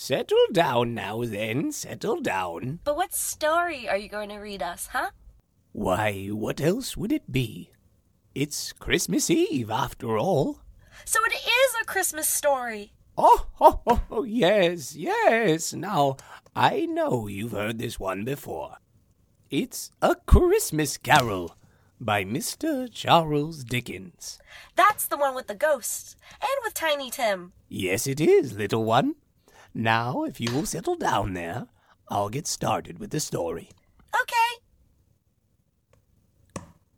Settle down now, then. Settle down. But what story are you going to read us, huh? Why, what else would it be? It's Christmas Eve, after all. So it is a Christmas story. Oh, oh, oh, oh, yes, yes. Now, I know you've heard this one before. It's A Christmas Carol by Mr. Charles Dickens. That's the one with the ghosts and with Tiny Tim. Yes, it is, little one. Now, if you will settle down there, I'll get started with the story. Okay.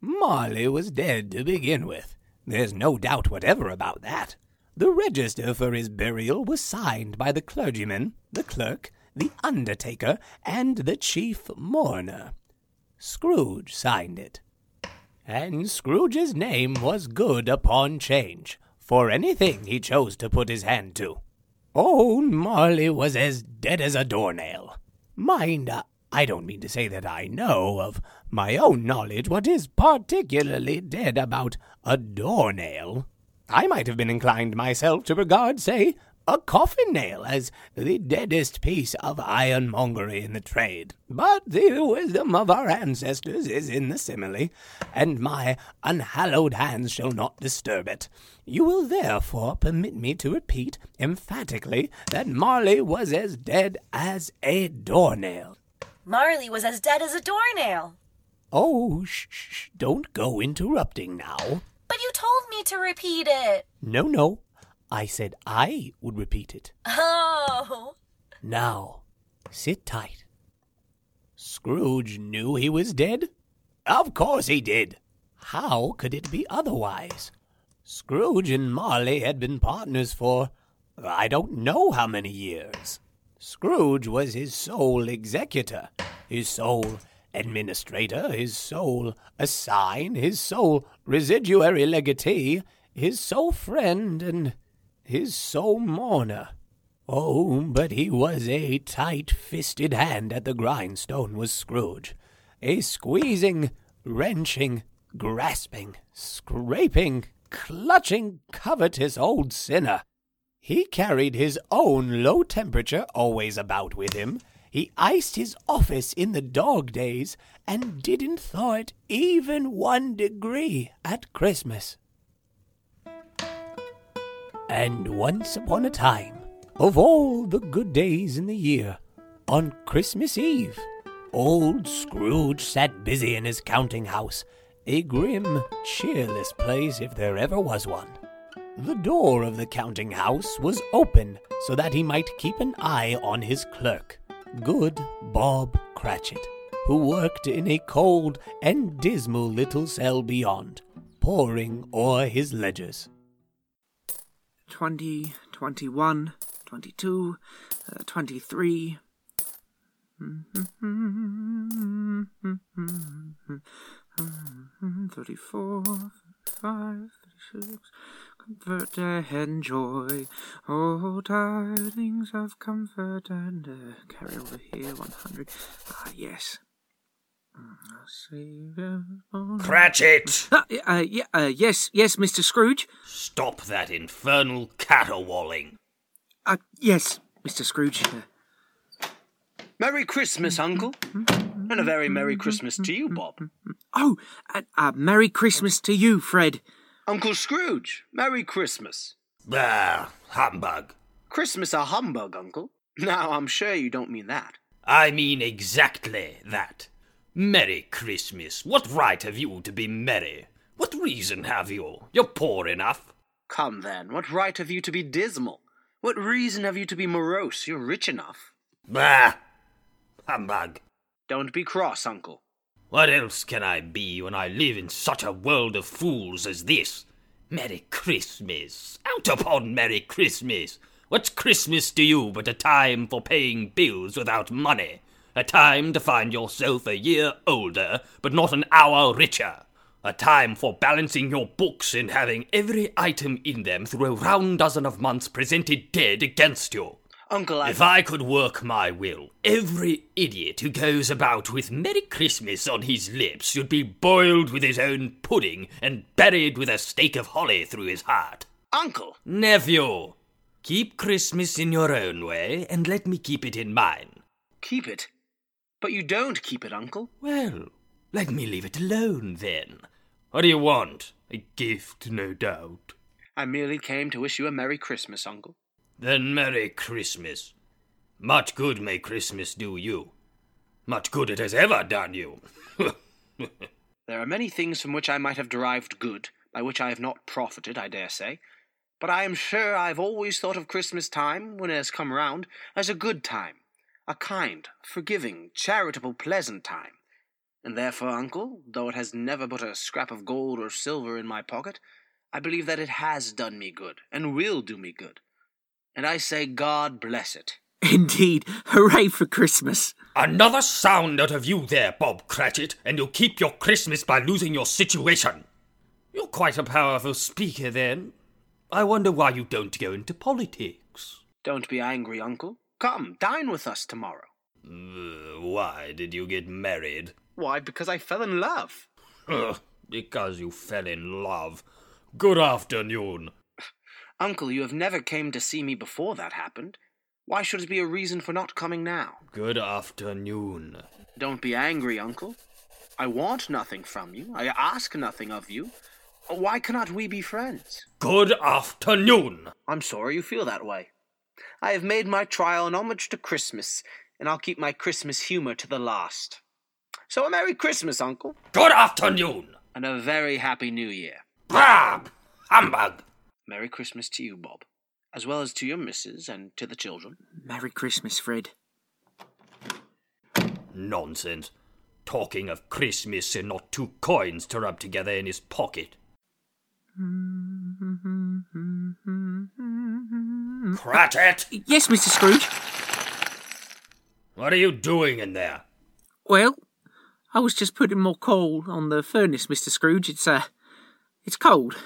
Marley was dead to begin with. There's no doubt whatever about that. The register for his burial was signed by the clergyman, the clerk, the undertaker, and the chief mourner. Scrooge signed it. And Scrooge's name was good upon change, for anything he chose to put his hand to. Old Marley was as dead as a doornail. Mind, uh, I don't mean to say that I know of my own knowledge what is particularly dead about a doornail. I might have been inclined myself to regard, say, a coffin nail as the deadest piece of ironmongery in the trade. But the wisdom of our ancestors is in the simile, and my unhallowed hands shall not disturb it. You will therefore permit me to repeat emphatically that Marley was as dead as a doornail. Marley was as dead as a doornail. Oh, shh, shh, don't go interrupting now. But you told me to repeat it. No, no. I said I would repeat it. Oh. Now, sit tight. Scrooge knew he was dead? Of course he did. How could it be otherwise? Scrooge and Marley had been partners for I don't know how many years. Scrooge was his sole executor, his sole administrator, his sole assign, his sole residuary legatee, his sole friend, and his sole mourner. Oh, but he was a tight fisted hand at the grindstone, was Scrooge. A squeezing, wrenching, grasping, scraping, clutching, covetous old sinner. He carried his own low temperature always about with him. He iced his office in the dog days and didn't thaw it even one degree at Christmas. And once upon a time, of all the good days in the year, on Christmas Eve, old Scrooge sat busy in his counting house, a grim, cheerless place if there ever was one. The door of the counting house was open so that he might keep an eye on his clerk, good Bob Cratchit, who worked in a cold and dismal little cell beyond, poring o'er his ledgers. 20, 21, 22, uh, 23. 34, 35, 36. Comfort and joy. Oh, tidings of comfort and uh, carry over here 100. Ah, yes. Savior. Cratchit! Uh, uh, yeah, uh, yes, yes, Mr. Scrooge. Stop that infernal caterwauling. Uh, yes, Mr. Scrooge. Merry Christmas, Uncle. And a very Merry Christmas to you, Bob. oh, uh, uh, Merry Christmas to you, Fred. Uncle Scrooge, Merry Christmas. Ah, humbug. Christmas a humbug, Uncle. Now, I'm sure you don't mean that. I mean exactly that. Merry Christmas. What right have you to be merry? What reason have you? You're poor enough. Come then, what right have you to be dismal? What reason have you to be morose? You're rich enough. Bah! Humbug. Don't be cross, Uncle. What else can I be when I live in such a world of fools as this? Merry Christmas! Out upon Merry Christmas! What's Christmas to you but a time for paying bills without money? A time to find yourself a year older, but not an hour richer. A time for balancing your books and having every item in them through a round dozen of months presented dead against you. Uncle, I. If I could work my will, every idiot who goes about with Merry Christmas on his lips should be boiled with his own pudding and buried with a stake of holly through his heart. Uncle! Nephew, Keep Christmas in your own way, and let me keep it in mine. Keep it? But you don't keep it, Uncle. Well, let me leave it alone then. What do you want? A gift, no doubt. I merely came to wish you a Merry Christmas, Uncle. Then Merry Christmas. Much good may Christmas do you. Much good it has ever done you. There are many things from which I might have derived good, by which I have not profited, I dare say. But I am sure I have always thought of Christmas time, when it has come round, as a good time, a kind, forgiving, charitable, pleasant time. And therefore, uncle, though it has never put a scrap of gold or silver in my pocket, I believe that it has done me good, and will do me good. And I say, God bless it. Indeed, hooray for Christmas. Another sound out of you there, Bob Cratchit, and you'll keep your Christmas by losing your situation. You're quite a powerful speaker, then. I wonder why you don't go into politics. Don't be angry, uncle. Come, dine with us tomorrow. Uh, why did you get married? Why, because I fell in love. Because you fell in love. Good afternoon. Uncle, you have never came to see me before that happened. Why should it be a reason for not coming now? Good afternoon. Don't be angry, uncle. I want nothing from you. I ask nothing of you. Why cannot we be friends? Good afternoon. I'm sorry you feel that way. I have made my trial in homage to Christmas, and I'll keep my Christmas humor to the last. So a Merry Christmas, Uncle, Good afternoon. and a very Happy New Year. Bob! Humbug! Merry Christmas to you, Bob, as well as to your missus and to the children. Merry Christmas, Fred. Nonsense. Talking of Christmas and not two coins to rub together in his pocket. Hmm. Cratchit! Yes, Mr. Scrooge. What are you doing in there? Well, I was just putting more coal on the furnace, Mr. Scrooge. It's, uh, it's cold.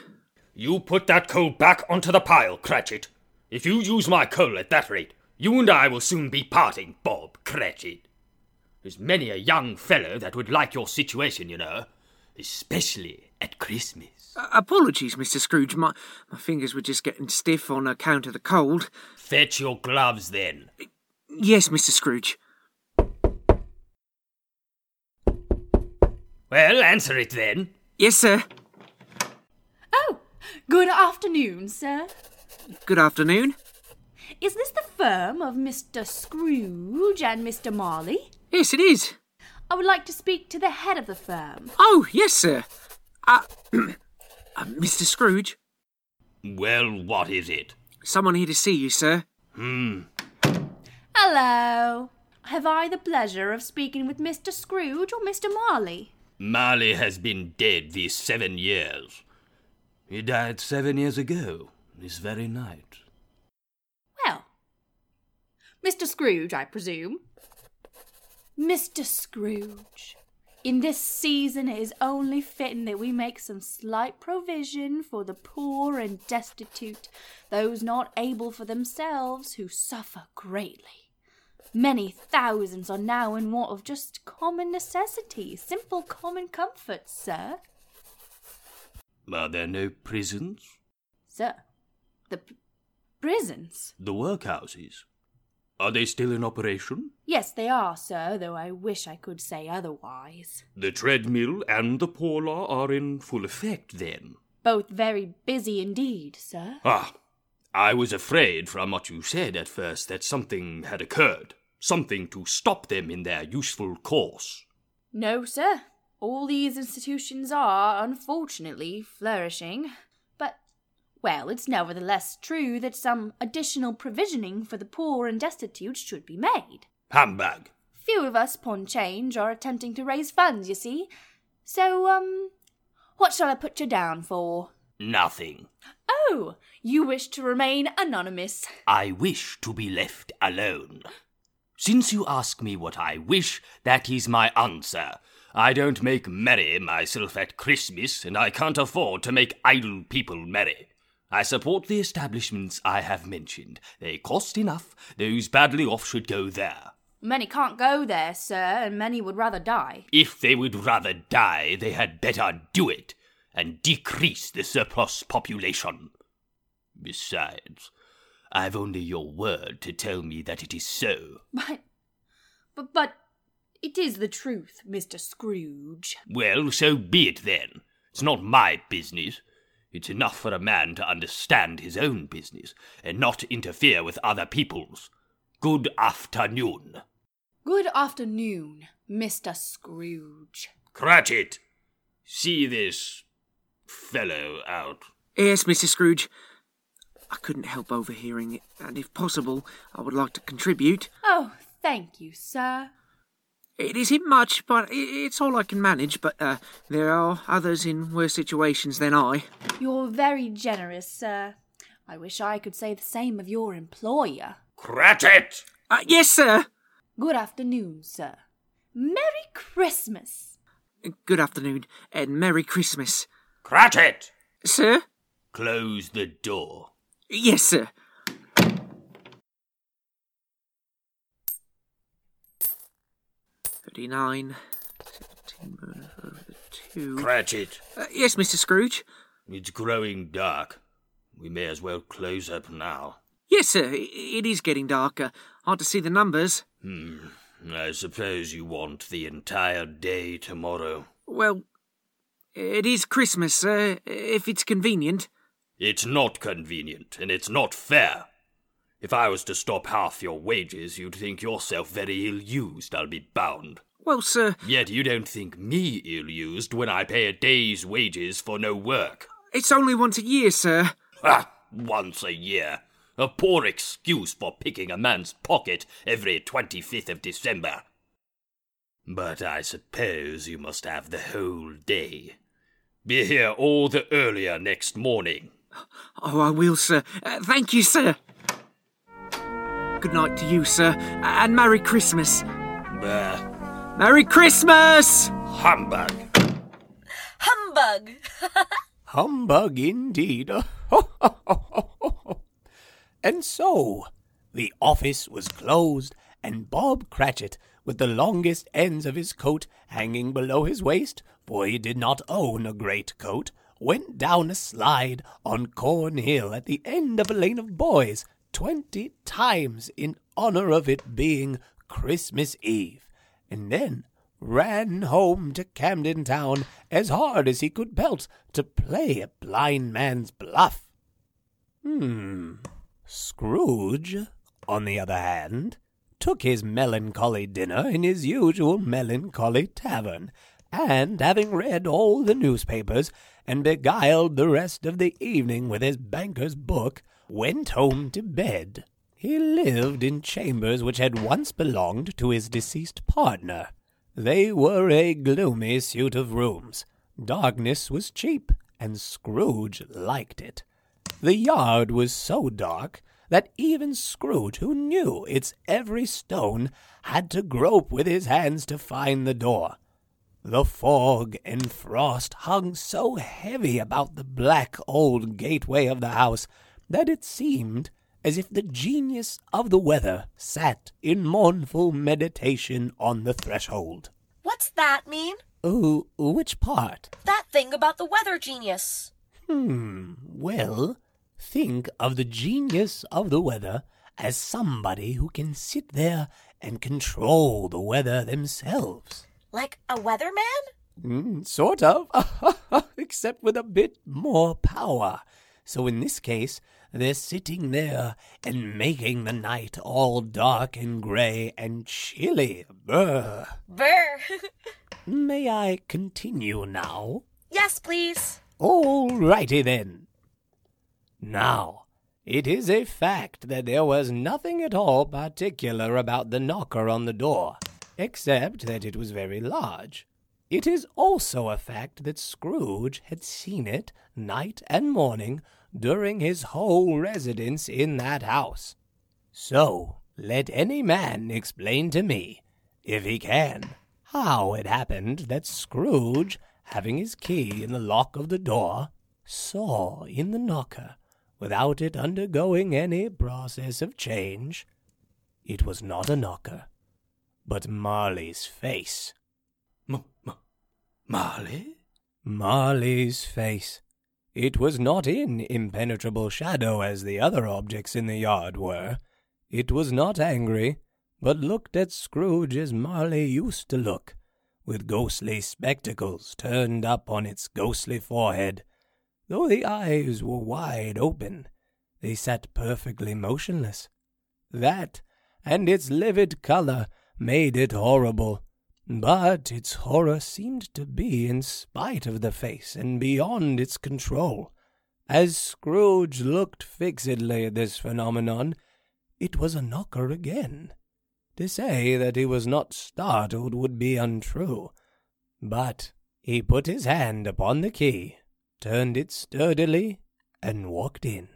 You put that coal back onto the pile, Cratchit. If you use my coal at that rate, you and I will soon be parting, Bob Cratchit. There's many a young fellow that would like your situation, you know, especially at Christmas. Uh, apologies, Mr. Scrooge. My, my fingers were just getting stiff on account of the cold. Fetch your gloves then. Yes, Mr. Scrooge. Well, answer it then. Yes, sir. Oh, good afternoon, sir. Good afternoon. Is this the firm of Mr. Scrooge and Mr. Marley? Yes, it is. I would like to speak to the head of the firm. Oh, yes, sir. Uh, uh, Mr. Scrooge, Well, what is it? someone here to see you, sir. Hmm. Hello. Have I the pleasure of speaking with Mr. Scrooge or Mr. Marley? Marley has been dead these seven years. He died seven years ago, this very night. Well, Mr. Scrooge, I presume. Mr. Scrooge, in this season it is only fitting that we make some slight provision for the poor and destitute, those not able for themselves, who suffer greatly. Many thousands are now in want of just common necessities, simple common comforts, sir. Are there no prisons? Sir, the p- prisons? The workhouses? Are they still in operation? Yes, they are, sir, though I wish I could say otherwise. The treadmill and the poor law are in full effect, then. Both very busy indeed, sir. Ah, I was afraid from what you said at first that something had occurred. Something to stop them in their useful course. No, sir. All these institutions are, unfortunately, flourishing. Well, it's nevertheless true that some additional provisioning for the poor and destitute should be made. Humbug. Few of us, upon change, are attempting to raise funds, you see. So, um, what shall I put you down for? Nothing. Oh, you wish to remain anonymous. I wish to be left alone. Since you ask me what I wish, that is my answer. I don't make merry myself at Christmas, and I can't afford to make idle people merry. I support the establishments I have mentioned. They cost enough. Those badly off should go there. Many can't go there, sir, and many would rather die. If they would rather die, they had better do it and decrease the surplus population. Besides, I've only your word to tell me that it is so. But, but, but, it is the truth, Mr. Scrooge. Well, so be it then. It's not my business. It's enough for a man to understand his own business and not interfere with other people's. Good afternoon. Good afternoon, Mr. Scrooge. Cratchit, see this fellow out. Yes, Mr. Scrooge. I couldn't help overhearing it, and if possible, I would like to contribute. Oh, thank you, sir. It isn't much, but it's all I can manage. But uh, there are others in worse situations than I. You're very generous, sir. I wish I could say the same of your employer. Cratchit! Uh, yes, sir. Good afternoon, sir. Merry Christmas. Good afternoon, and Merry Christmas. Cratchit! Sir? Close the door. Yes, sir. Thirty-nine. Seventeen minus over two. Cratchit, Uh, yes, Mr. Scrooge. it's growing dark. We may as well close up now. Yes, sir. It is getting darker. Hard to see the numbers. Hmm. I suppose you want the entire day tomorrow. Well, it is Christmas, sir. If it's convenient. It's not convenient, and it's not fair. If I was to stop half your wages, you'd think yourself very ill used, I'll be bound. Well, sir, Yet you don't think me ill used when I pay a day's wages for no work. it's only once a year, sir. Ha! Once a year. A poor excuse for picking a man's pocket every 25th of December. But I suppose you must have the whole day. Be here all the earlier next morning. Oh, I will, sir. Uh, thank you, sir. Good night to you, sir, and Merry Christmas. Bah, Merry Christmas! humbug. Humbug! Humbug indeed. and so, the office was closed, and Bob Cratchit, with the longest ends of his coat hanging below his waist, for he did not own a great coat, went down a slide on Cornhill at the end of a lane of boys twenty times in honor of it being Christmas Eve, and then ran home to Camden Town as hard as he could pelt to play a blind man's bluff. Hmm. Scrooge, on the other hand, took his melancholy dinner in his usual melancholy tavern, and having read all the newspapers and beguiled the rest of the evening with his banker's book, went home to bed. He lived in chambers which had once belonged to his deceased partner. They were a gloomy suit of rooms. Darkness was cheap, and Scrooge liked it. The yard was so dark that even Scrooge, who knew its every stone, had to grope with his hands to find the door. The fog and frost hung so heavy about the black old gateway of the house that it seemed as if the genius of the weather sat in mournful meditation on the threshold. What's that mean? Oh, which part? That thing about the weather genius. Hmm, well, think of the genius of the weather as somebody who can sit there and control the weather themselves. Like a weatherman? Mm, sort of, except with a bit more power. So in this case, they're sitting there and making the night all dark and gray and chilly. Brr. Brr. May I continue now? yes, please. All righty then. Now, it is a fact that there was nothing at all particular about the knocker on the door, except that it was very large. It is also a fact that Scrooge had seen it night and morning during his whole residence in that house. So, let any man explain to me, if he can, how it happened that Scrooge, having his key in the lock of the door, saw in the knocker, without it undergoing any process of change, it was not a knocker, but Marley's face. M- M- Marley? Marley's face. It was not in impenetrable shadow as the other objects in the yard were. It was not angry, but looked at Scrooge as Marley used to look, with ghostly spectacles turned up on its ghostly forehead. Though the eyes were wide open, they sat perfectly motionless. That, and its livid color, made it horrible. But its horror seemed to be in spite of the face and beyond its control. As Scrooge looked fixedly at this phenomenon, it was a knocker again. To say that he was not startled would be untrue, but he put his hand upon the key, turned it sturdily, and walked in.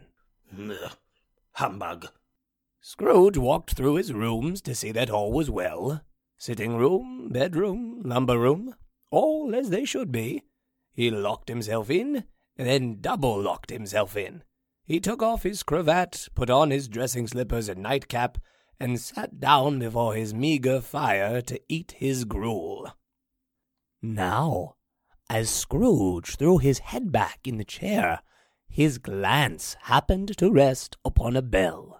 Ugh, humbug. Scrooge walked through his rooms to see that all was well. Sitting room, bedroom, lumber room, all as they should be. He locked himself in, then double locked himself in. He took off his cravat, put on his dressing slippers and nightcap, and sat down before his meagre fire to eat his gruel. Now, as Scrooge threw his head back in the chair, his glance happened to rest upon a bell.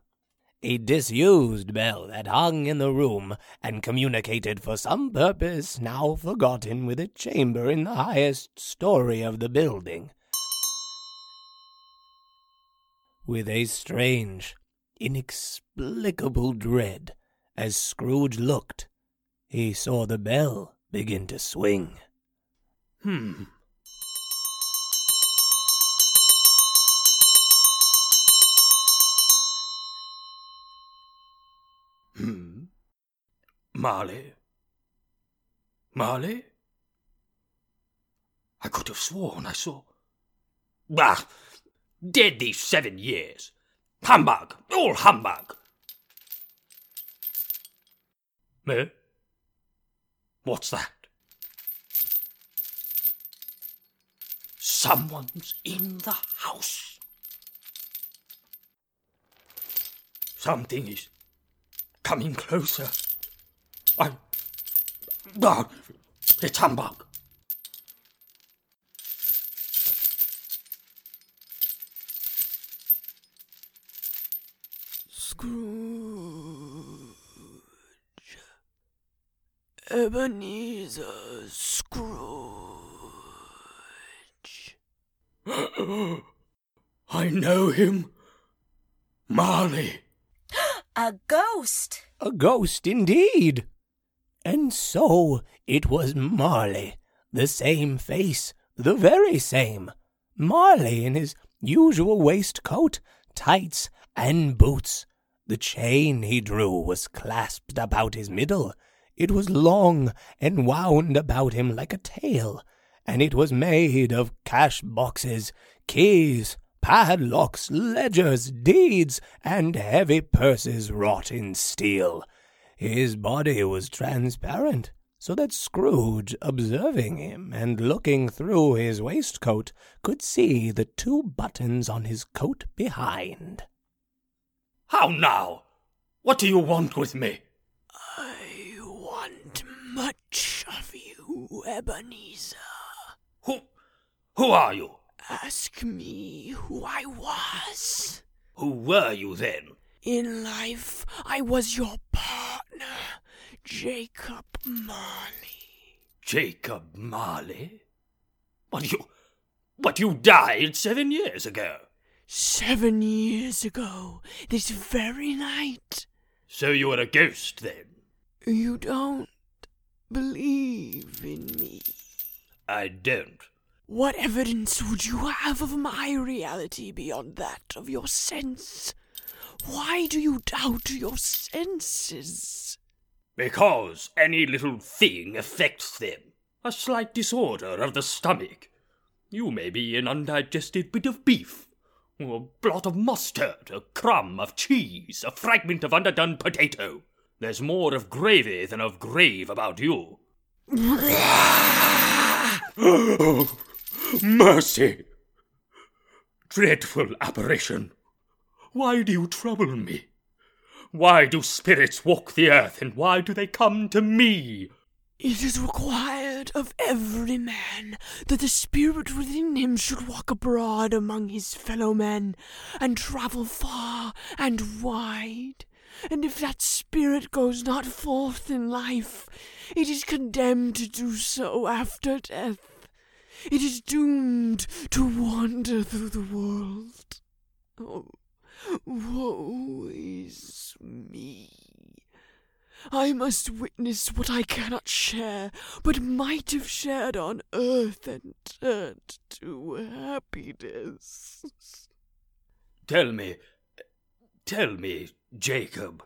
A disused bell that hung in the room and communicated for some purpose now forgotten with a chamber in the highest story of the building. With a strange, inexplicable dread, as Scrooge looked, he saw the bell begin to swing. Hmm. Marley? Marley? I could have sworn I saw. Bah! Dead these seven years! Humbug! All humbug! Eh? What's that? Someone's in the house. Something is coming closer. I. Ah, it's humbug. Scrooge. Ebenezer Scrooge. I know him. Marley. A ghost. A ghost indeed. And so it was Marley, the same face, the very same. Marley in his usual waistcoat, tights, and boots. The chain he drew was clasped about his middle. It was long and wound about him like a tail, and it was made of cash boxes, keys, padlocks, ledgers, deeds, and heavy purses wrought in steel. His body was transparent, so that Scrooge, observing him and looking through his waistcoat, could see the two buttons on his coat behind. How now? What do you want with me? I want much of you, Ebenezer. Who. Who are you? Ask me who I was. Who were you then? In life, I was your partner, Jacob Marley. Jacob Marley? But you. But you died seven years ago. Seven years ago, this very night. So you were a ghost then? You don't believe in me. I don't. What evidence would you have of my reality beyond that of your sense? Why do you doubt your senses? Because any little thing affects them. A slight disorder of the stomach. You may be an undigested bit of beef, or a blot of mustard, a crumb of cheese, a fragment of underdone potato. There's more of gravy than of grave about you. oh, mercy! Dreadful apparition! Why do you trouble me? Why do spirits walk the earth, and why do they come to me? It is required of every man that the spirit within him should walk abroad among his fellow men, and travel far and wide. And if that spirit goes not forth in life, it is condemned to do so after death. It is doomed to wander through the world. Oh, woe is me. I must witness what I cannot share, but might have shared on earth and turned to happiness. Tell me, tell me, Jacob,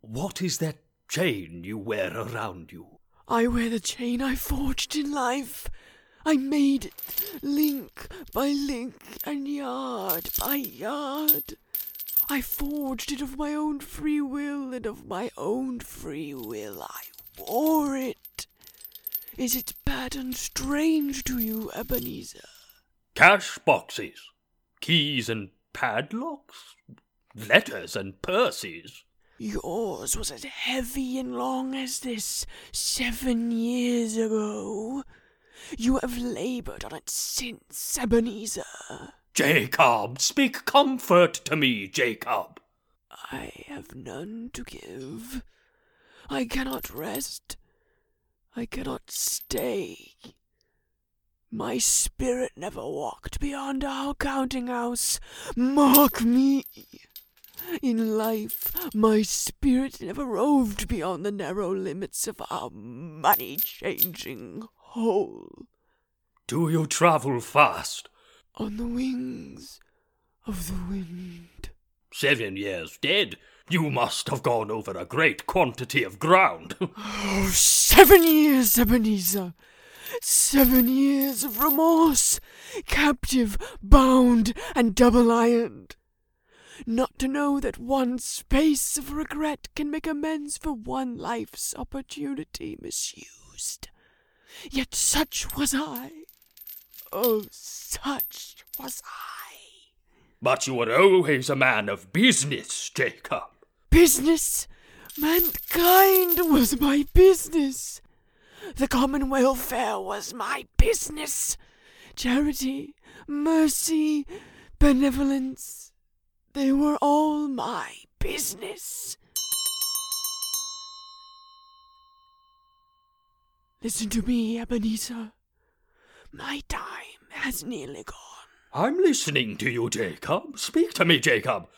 what is that chain you wear around you? I wear the chain I forged in life. I made it link by link and yard by yard. I forged it of my own free will, and of my own free will I wore it. Is its pattern strange to you, Ebenezer? Cash boxes, keys and padlocks, letters and purses. Yours was as heavy and long as this seven years ago. You have labored on it since, Ebenezer. Jacob, speak comfort to me, Jacob. I have none to give. I cannot rest. I cannot stay. My spirit never walked beyond our counting house. Mark me. In life, my spirit never roved beyond the narrow limits of our money changing hole. Do you travel fast? On the wings of the wind. Seven years dead. You must have gone over a great quantity of ground. Oh, seven years, Ebenezer! Seven years of remorse, captive, bound, and double ironed. Not to know that one space of regret can make amends for one life's opportunity misused. Yet such was I. Oh, such was I. but you were always a man of business, Jacob. Business! Mankind was my business. The common welfare was my business. Charity, mercy, benevolence, they were all my business. Listen to me, Ebenezer. My time has nearly gone. I'm listening to you, Jacob. Speak to me, Jacob.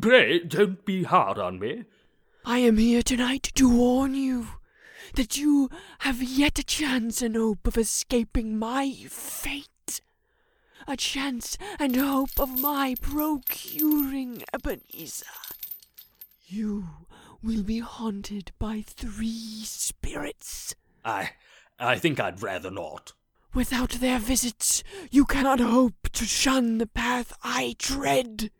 Pray, don't be hard on me. I am here tonight to warn you that you have yet a chance and hope of escaping my fate. A chance and hope of my procuring Ebenezer. You will be haunted by three spirits. I. I think I'd rather not. Without their visits, you cannot hope to shun the path I tread.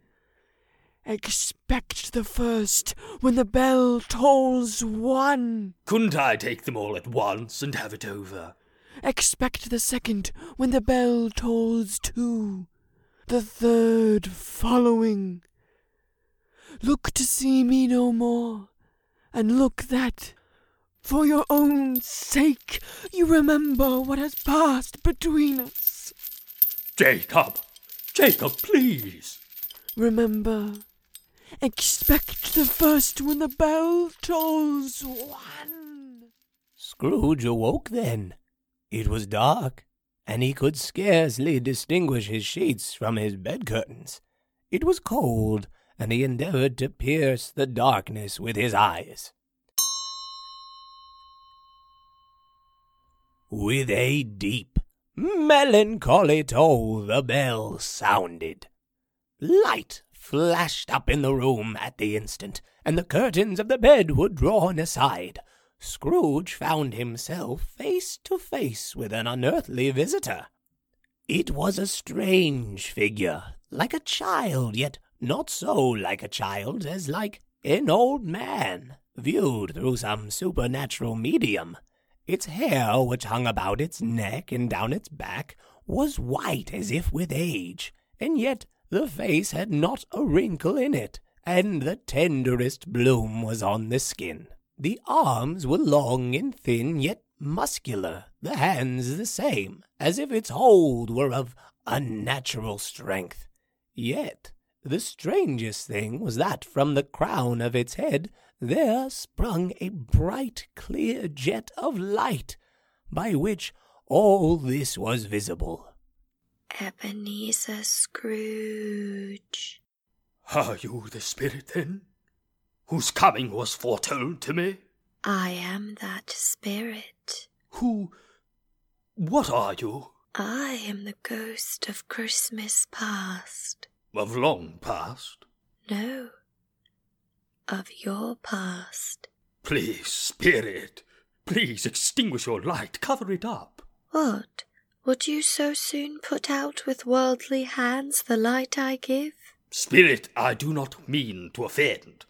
Expect the first when the bell tolls one. Couldn't I take them all at once and have it over? Expect the second when the bell tolls two. The third following. Look to see me no more, and look that, for your own sake, you remember what has passed between us. Jacob! Jacob, please! Remember, expect the first when the bell tolls one. Scrooge awoke then. It was dark, and he could scarcely distinguish his sheets from his bed curtains. It was cold, and he endeavored to pierce the darkness with his eyes. With a deep, melancholy toll, the bell sounded. Light flashed up in the room at the instant, and the curtains of the bed were drawn aside. Scrooge found himself face to face with an unearthly visitor. It was a strange figure, like a child, yet not so like a child as like an old man, viewed through some supernatural medium. Its hair, which hung about its neck and down its back, was white as if with age, and yet the face had not a wrinkle in it, and the tenderest bloom was on the skin. The arms were long and thin, yet muscular, the hands the same, as if its hold were of unnatural strength. Yet the strangest thing was that from the crown of its head there sprung a bright, clear jet of light, by which all this was visible. Ebenezer Scrooge. Are you the spirit then? Whose coming was foretold to me? I am that spirit. Who. What are you? I am the ghost of Christmas past. Of long past? No, of your past. Please, spirit, please extinguish your light, cover it up. What? Would you so soon put out with worldly hands the light I give? Spirit, I do not mean to offend.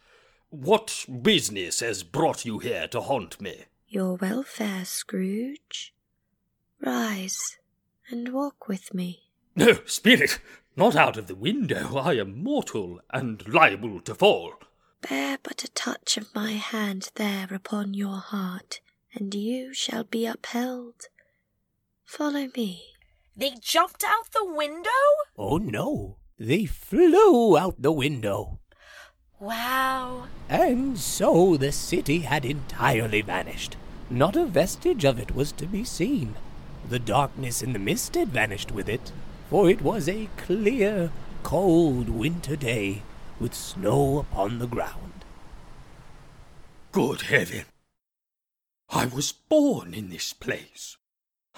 What business has brought you here to haunt me? Your welfare, Scrooge. Rise and walk with me. No, spirit, not out of the window. I am mortal and liable to fall. Bear but a touch of my hand there upon your heart, and you shall be upheld. Follow me. They jumped out the window? Oh no, they flew out the window. Wow. And so the city had entirely vanished. Not a vestige of it was to be seen. The darkness and the mist had vanished with it, for it was a clear, cold winter day with snow upon the ground. Good heaven! I was born in this place.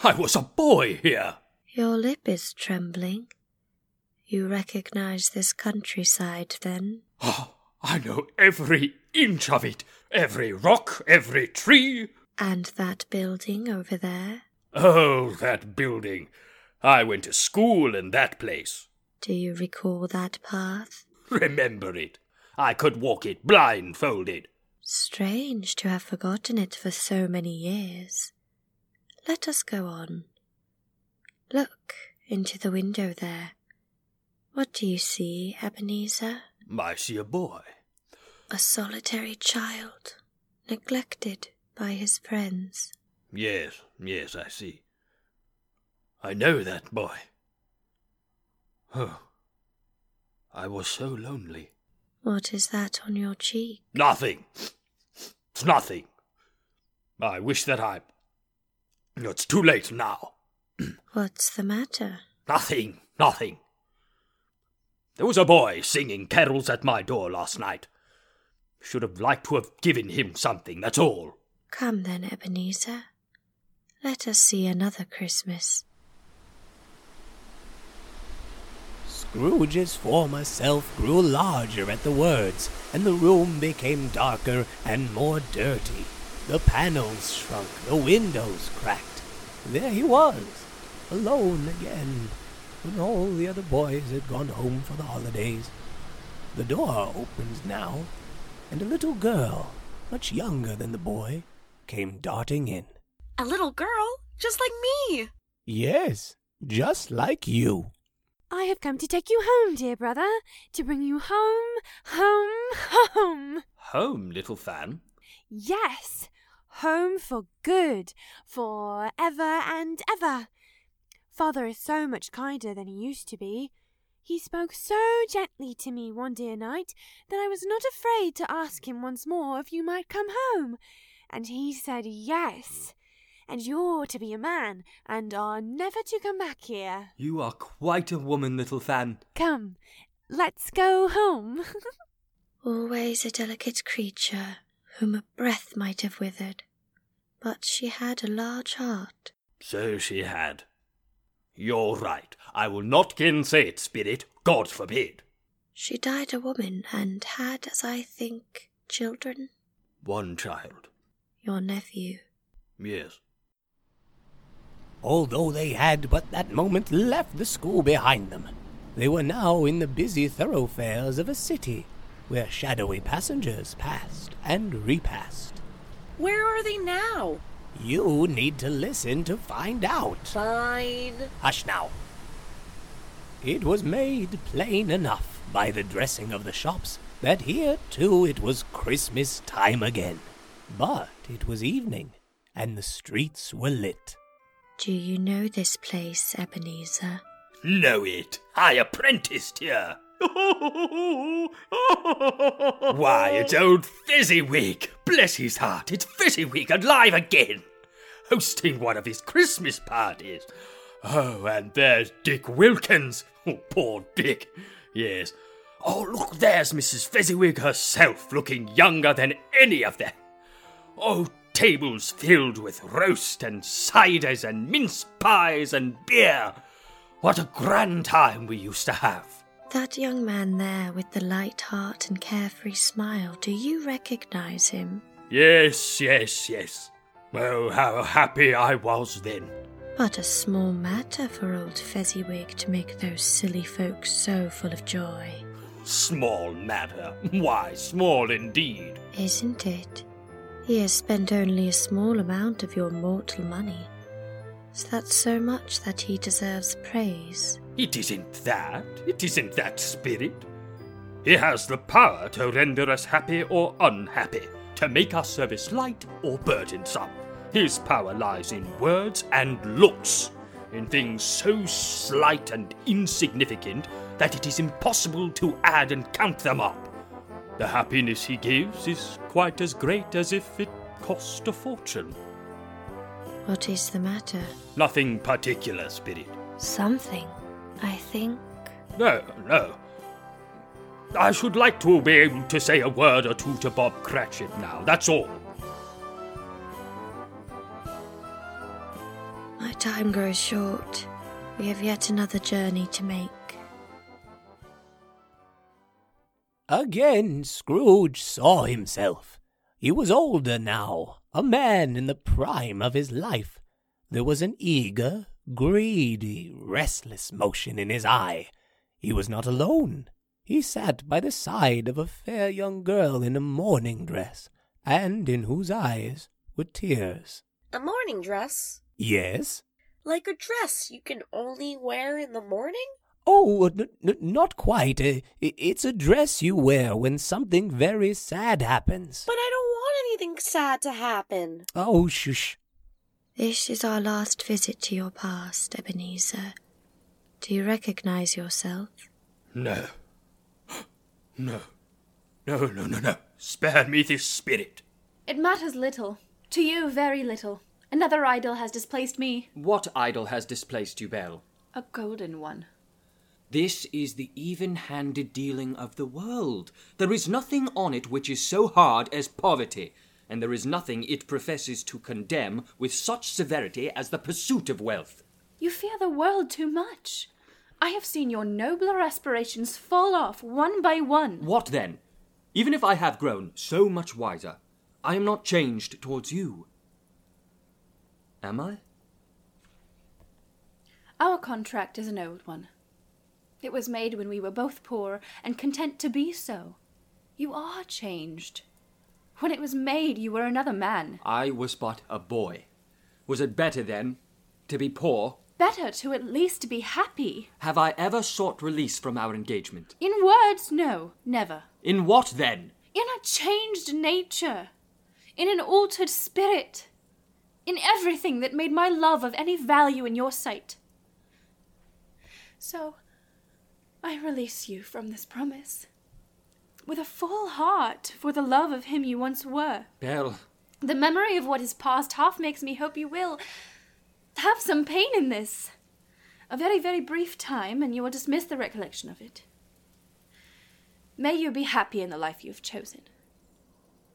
I was a boy here. Your lip is trembling. You recognize this countryside, then? Oh, I know every inch of it, every rock, every tree. And that building over there? Oh, that building. I went to school in that place. Do you recall that path? Remember it. I could walk it blindfolded. Strange to have forgotten it for so many years. Let us go on. Look into the window there. What do you see, Ebenezer? I see a boy. A solitary child, neglected by his friends. Yes, yes, I see. I know that boy. Oh, I was so lonely. What is that on your cheek? Nothing. It's nothing. I wish that I. It's too late now. What's the matter? Nothing, nothing. There was a boy singing carols at my door last night. Should have liked to have given him something, that's all. Come then, Ebenezer. Let us see another Christmas. Scrooge's former self grew larger at the words, and the room became darker and more dirty. The panels shrunk, the windows cracked. There he was, alone again, when all the other boys had gone home for the holidays. The door opened now, and a little girl, much younger than the boy, came darting in. A little girl? Just like me. Yes, just like you. I have come to take you home, dear brother, to bring you home, home, home. Home, little Fan. Yes, home for good, for ever and ever. Father is so much kinder than he used to be. He spoke so gently to me one dear night that I was not afraid to ask him once more if you might come home. And he said yes. And you're to be a man, and are never to come back here. You are quite a woman, little Fan. Come, let's go home. Always a delicate creature, whom a breath might have withered. But she had a large heart. So she had. You're right. I will not gainsay it, spirit. God forbid. She died a woman, and had, as I think, children. One child. Your nephew. Yes. Although they had but that moment left the school behind them, they were now in the busy thoroughfares of a city, where shadowy passengers passed and repassed. Where are they now? You need to listen to find out. Fine. Hush now. It was made plain enough by the dressing of the shops that here too it was Christmas time again. But it was evening, and the streets were lit. Do you know this place, Ebenezer? Know it. I apprenticed here. Why, it's old Fezziwig. Bless his heart, it's Fezziwig alive again. Hosting one of his Christmas parties. Oh, and there's Dick Wilkins. Oh, poor Dick. Yes. Oh, look, there's Mrs. Fezziwig herself, looking younger than any of them. Oh, tables filled with roast and ciders and mince pies and beer. What a grand time we used to have. That young man there with the light heart and carefree smile, do you recognize him? Yes, yes, yes. Oh, how happy I was then. But a small matter for old Fezziwig to make those silly folks so full of joy. Small matter. Why, small indeed. Isn't it? He has spent only a small amount of your mortal money. Is that so much that he deserves praise? It isn't that. It isn't that spirit. He has the power to render us happy or unhappy, to make our service light or burdensome. His power lies in words and looks, in things so slight and insignificant that it is impossible to add and count them up. The happiness he gives is quite as great as if it cost a fortune. What is the matter? Nothing particular, Spirit. Something, I think. No, no. I should like to be able to say a word or two to Bob Cratchit now, that's all. My time grows short. We have yet another journey to make. Again, Scrooge saw himself. He was older now, a man in the prime of his life. There was an eager, greedy, restless motion in his eye. He was not alone. He sat by the side of a fair young girl in a mourning dress, and in whose eyes were tears. A morning dress? Yes? Like a dress you can only wear in the morning? Oh, n- n- not quite. Uh, it's a dress you wear when something very sad happens. But I don't want anything sad to happen. Oh, shush. This is our last visit to your past, Ebenezer. Do you recognize yourself? No. No. No, no, no, no. Spare me this spirit. It matters little. To you, very little. Another idol has displaced me. What idol has displaced you, Belle? A golden one. This is the even handed dealing of the world. There is nothing on it which is so hard as poverty, and there is nothing it professes to condemn with such severity as the pursuit of wealth. You fear the world too much. I have seen your nobler aspirations fall off one by one. What then? Even if I have grown so much wiser, I am not changed towards you. Am I? Our contract is an old one. It was made when we were both poor and content to be so. You are changed. When it was made, you were another man. I was but a boy. Was it better then to be poor? Better to at least be happy. Have I ever sought release from our engagement? In words, no, never. In what then? In a changed nature. In an altered spirit. In everything that made my love of any value in your sight. So, I release you from this promise. With a full heart for the love of him you once were. Belle, The memory of what is past half makes me hope you will have some pain in this. A very, very brief time, and you will dismiss the recollection of it. May you be happy in the life you have chosen.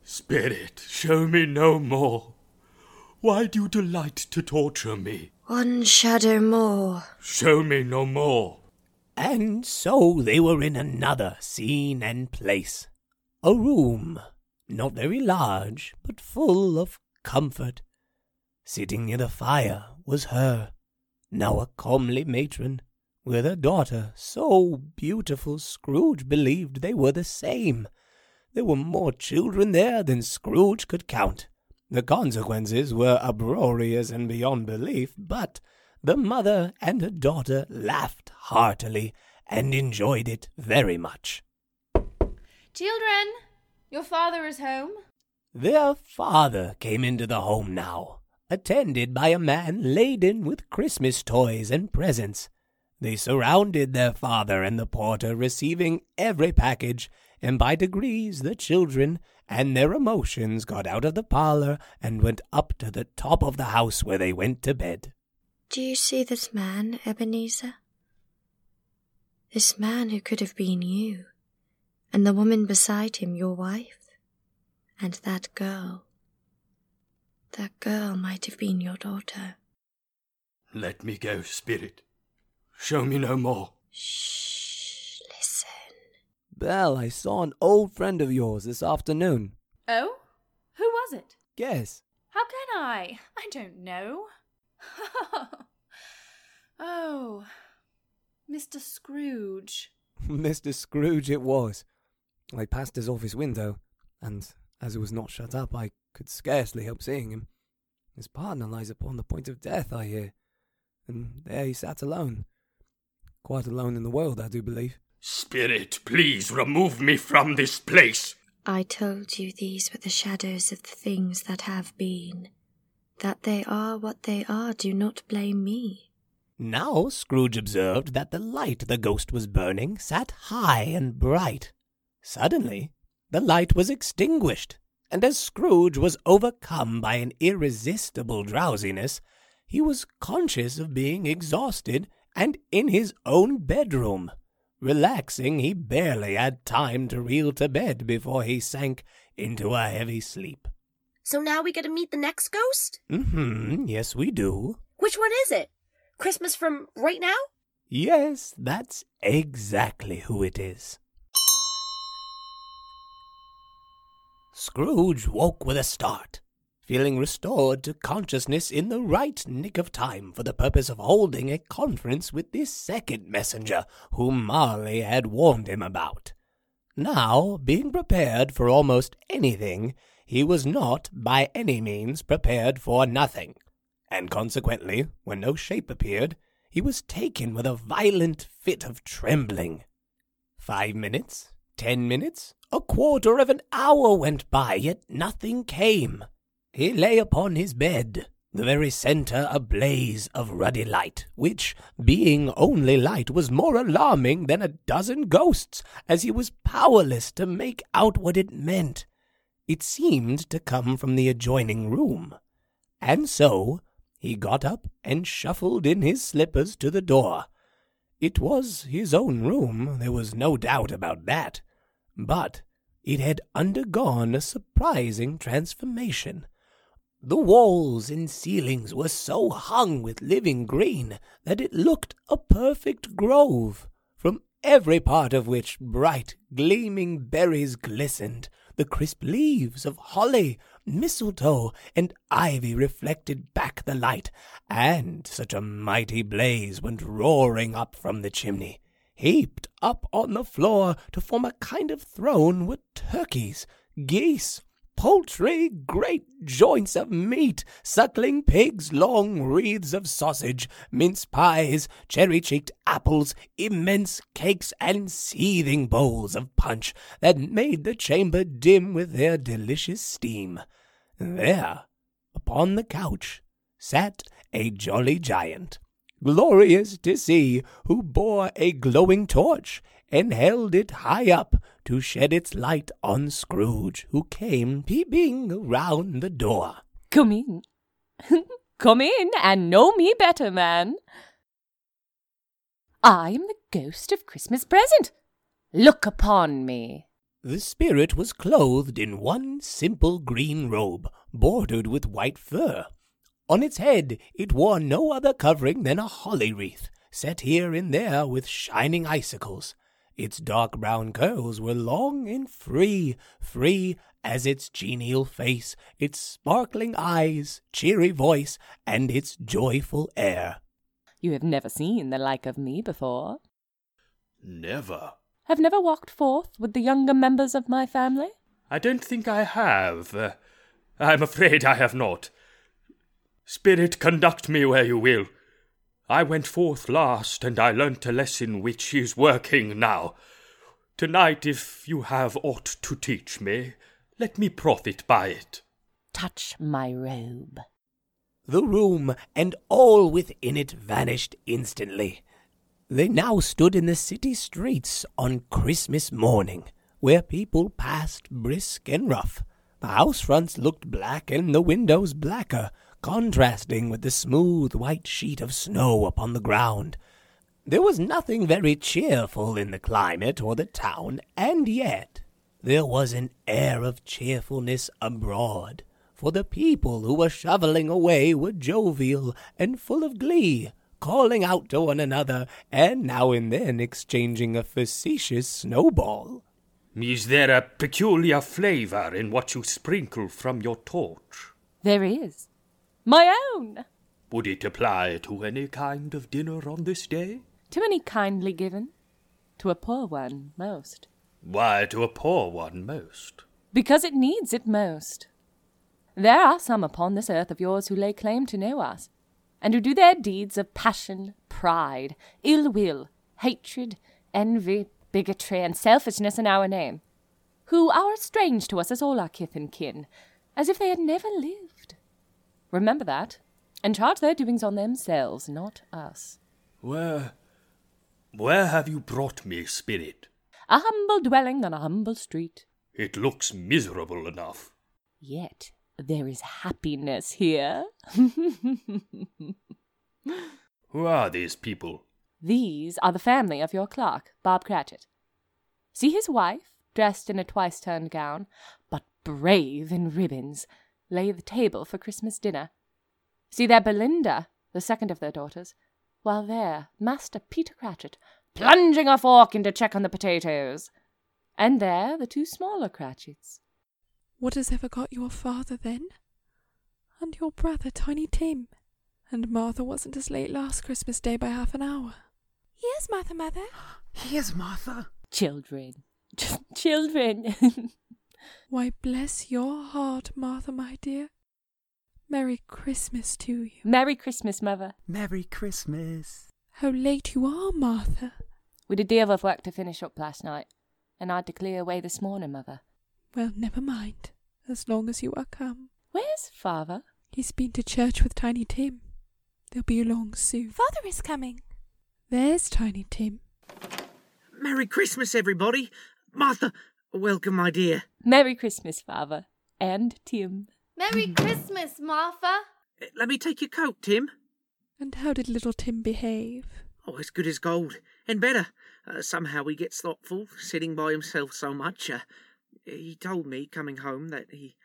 Spirit, show me no more. Why do you delight to torture me? One shadow more. Show me no more. And so they were in another scene and place. A room, not very large, but full of comfort. Sitting near the fire was her, now a comely matron, with a daughter so beautiful Scrooge believed they were the same. There were more children there than Scrooge could count. The consequences were uproarious and beyond belief, but the mother and her daughter laughed heartily and enjoyed it very much. Children, your father is home. Their father came into the home now, attended by a man laden with Christmas toys and presents. They surrounded their father and the porter, receiving every package, and by degrees the children and their emotions got out of the parlor and went up to the top of the house where they went to bed. Do you see this man, Ebenezer? This man who could have been you, and the woman beside him your wife, and that girl. That girl might have been your daughter. Let me go, spirit. Show me no more. Shh, listen. Belle, I saw an old friend of yours this afternoon. Oh? Who was it? Guess. How can I? I don't know. oh, Mr. Scrooge. Mr. Scrooge it was. I passed his office window, and as it was not shut up, I could scarcely help seeing him. His partner lies upon the point of death, I hear, and there he sat alone. Quite alone in the world, I do believe. Spirit, please remove me from this place. I told you these were the shadows of the things that have been. That they are what they are, do not blame me. Now Scrooge observed that the light the ghost was burning sat high and bright. Suddenly, the light was extinguished, and as Scrooge was overcome by an irresistible drowsiness, he was conscious of being exhausted and in his own bedroom. Relaxing, he barely had time to reel to bed before he sank into a heavy sleep. So now we get to meet the next ghost? Mm-hmm, yes we do. Which one is it? Christmas from right now? Yes, that's exactly who it is. Scrooge woke with a start, feeling restored to consciousness in the right nick of time for the purpose of holding a conference with this second messenger whom Marley had warned him about. Now, being prepared for almost anything, he was not by any means prepared for nothing, and consequently, when no shape appeared, he was taken with a violent fit of trembling. Five minutes, ten minutes, a quarter of an hour went by, yet nothing came. He lay upon his bed, the very centre a blaze of ruddy light, which, being only light, was more alarming than a dozen ghosts, as he was powerless to make out what it meant. It seemed to come from the adjoining room, and so he got up and shuffled in his slippers to the door. It was his own room, there was no doubt about that, but it had undergone a surprising transformation. The walls and ceilings were so hung with living green that it looked a perfect grove, from every part of which bright, gleaming berries glistened. The crisp leaves of holly, mistletoe, and ivy reflected back the light, and such a mighty blaze went roaring up from the chimney. Heaped up on the floor to form a kind of throne were turkeys, geese, poultry, great joints of meat, suckling pigs, long wreaths of sausage, mince pies, cherry cheeked apples, immense cakes, and seething bowls of punch that made the chamber dim with their delicious steam. There, upon the couch, sat a jolly giant, glorious to see, who bore a glowing torch and held it high up to shed its light on Scrooge, who came peeping round the door. Come in. Come in and know me better, man. I am the ghost of Christmas present. Look upon me. The spirit was clothed in one simple green robe, bordered with white fur. On its head it wore no other covering than a holly wreath, set here and there with shining icicles. Its dark brown curls were long and free, free as its genial face, its sparkling eyes, cheery voice, and its joyful air. You have never seen the like of me before. Never. Have never walked forth with the younger members of my family? I don't think I have. Uh, I'm afraid I have not. Spirit, conduct me where you will. I went forth last, and I learnt a lesson which is working now. Tonight, if you have aught to teach me, let me profit by it. Touch my robe. the room, and all within it vanished instantly. They now stood in the city streets on Christmas morning, where people passed brisk and rough. The house fronts looked black and the windows blacker, contrasting with the smooth white sheet of snow upon the ground. There was nothing very cheerful in the climate or the town, and yet there was an air of cheerfulness abroad, for the people who were shoveling away were jovial and full of glee, calling out to one another, and now and then exchanging a facetious snowball. Is there a peculiar flavour in what you sprinkle from your torch? There is. My own. Would it apply to any kind of dinner on this day? To any kindly given. To a poor one, most. Why to a poor one most? Because it needs it most. There are some upon this earth of yours who lay claim to know us, and who do their deeds of passion, pride, ill will, hatred, envy, bigotry, and selfishness in our name, who are as strange to us as all our kith and kin, as if they had never lived. Remember that, and charge their doings on themselves, not us. Where. where have you brought me, spirit? A humble dwelling on a humble street. It looks miserable enough. Yet there is happiness here. Who are these people? These are the family of your clerk, Bob Cratchit. See his wife, dressed in a twice turned gown, but brave in ribbons, lay the table for Christmas dinner. See there Belinda, the second of their daughters, while there Master Peter Cratchit, plunging a fork in to check on the potatoes. And there the two smaller Cratchits. What has ever got your father then? And your brother, Tiny Tim? And Martha wasn't as late last Christmas Day by half an hour. Here's Martha, Mother. Here's Martha. Children. Children. Why, bless your heart, Martha, my dear. Merry Christmas to you. Merry Christmas, Mother. Merry Christmas. How late you are, Martha. We'd a deal of work to finish up last night, and I'd to clear away this morning, Mother. Well, never mind, as long as you are come. Where's Father? He's been to church with Tiny Tim. They'll be along soon. Father is coming. There's Tiny Tim. Merry Christmas, everybody. Martha, welcome, my dear. Merry Christmas, Father. And Tim. Merry Christmas, Martha. Let me take your coat, Tim. And how did little Tim behave? Oh, as good as gold, and better. Uh, somehow he gets thoughtful, sitting by himself so much. Uh, he told me, coming home, that he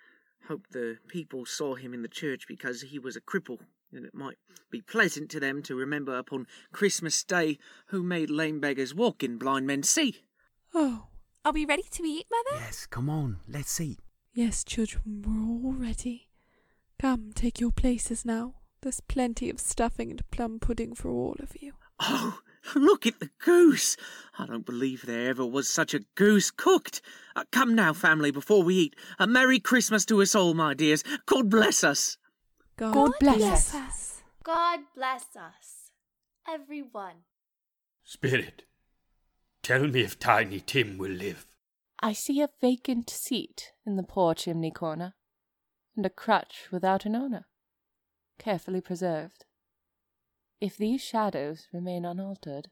hoped the people saw him in the church because he was a cripple, and it might be pleasant to them to remember upon Christmas Day who made lame beggars walk and blind men see. Oh, Are we ready to eat, Mother? Yes, come on, let's eat. yes, children, we're all ready. Come, take your places now. There's plenty of stuffing and plum pudding for all of you. Oh, look at the goose! I don't believe there ever was such a goose cooked. Uh, come now, family, before we eat. A Merry Christmas to us all, my dears. God bless us. God, God bless Bless us. us. God bless us. Everyone. Spirit, tell me if Tiny Tim will live. I see a vacant seat in the poor chimney corner, and a crutch without an owner, carefully preserved. If these shadows remain unaltered,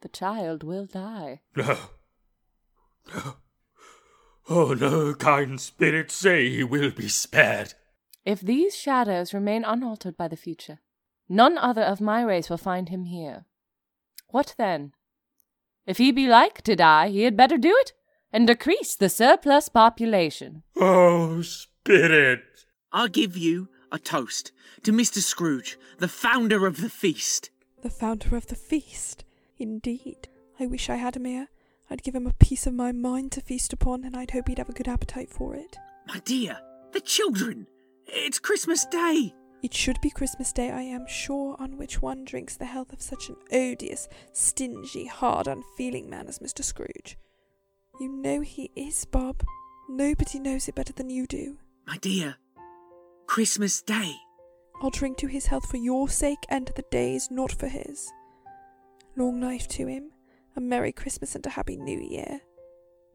the child will die. No. No. Oh no, kind spirit, say he will be spared. If these shadows remain unaltered by the future, none other of my race will find him here. What then? If he be like to die, he had better do it, and decrease the surplus population. Oh, spirit. I give you a toast to Mr. Scrooge, the founder of the feast. the founder of the feast. Indeed, I wish I had him here. I'd give him a piece of my mind to feast upon, and I'd hope he'd have a good appetite for it. My dear, the children. It's Christmas Day. It should be Christmas Day, I am sure, on which one drinks the health of such an odious, stingy, hard, unfeeling man as Mr. Scrooge. You know he is, Bob. Nobody knows it better than you do. My dear, Christmas Day. I'll drink to his health for your sake and the day's, not for his. Long life to him, a Merry Christmas and a Happy New Year.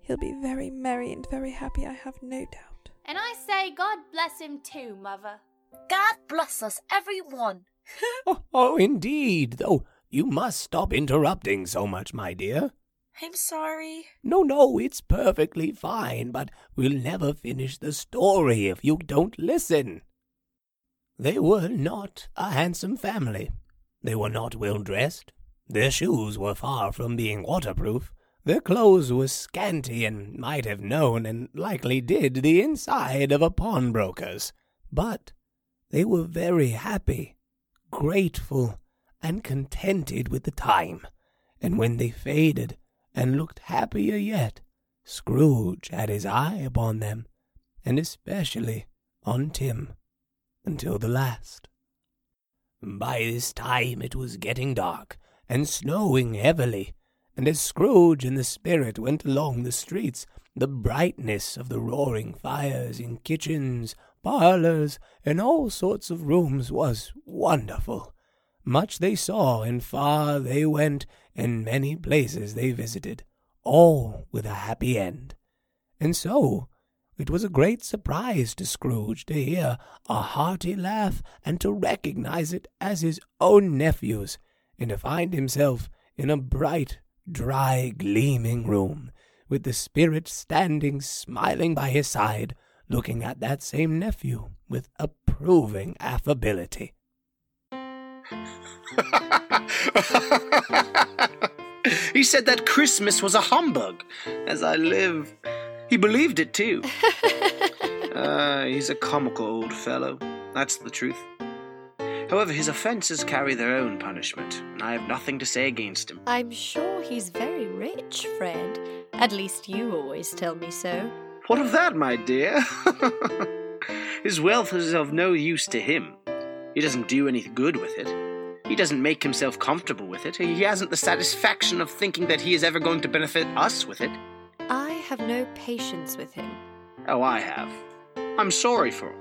He'll be very merry and very happy, I have no doubt. And I say God bless him too, Mother. God bless us, every one. Oh, oh, indeed, though you must stop interrupting so much, my dear. I'm sorry. No, no, it's perfectly fine, but we'll never finish the story if you don't listen. They were not a handsome family. They were not well dressed. Their shoes were far from being waterproof. Their clothes were scanty and might have known, and likely did, the inside of a pawnbroker's. But they were very happy, grateful, and contented with the time. And when they faded and looked happier yet, Scrooge had his eye upon them, and especially on Tim, until the last. By this time it was getting dark, and snowing heavily, and as Scrooge and the spirit went along the streets, the brightness of the roaring fires in kitchens, parlors, and all sorts of rooms was wonderful. Much they saw, and far they went, and many places they visited, all with a happy end. And so it was a great surprise to Scrooge to hear a hearty laugh and to recognize it as his own nephew's, and to find himself in a bright, dry, gleaming room, with the spirit standing smiling by his side, looking at that same nephew with approving affability. he said that Christmas was a humbug, as I live. He believed it too. uh, he's a comical old fellow. That's the truth. However, his offences carry their own punishment, and I have nothing to say against him. I'm sure he's very rich, Fred. At least you always tell me so. What of that, my dear? his wealth is of no use to him. He doesn't do any good with it. He doesn't make himself comfortable with it. He hasn't the satisfaction of thinking that he is ever going to benefit us with it. I have no patience with him. Oh, I have. I'm sorry for him.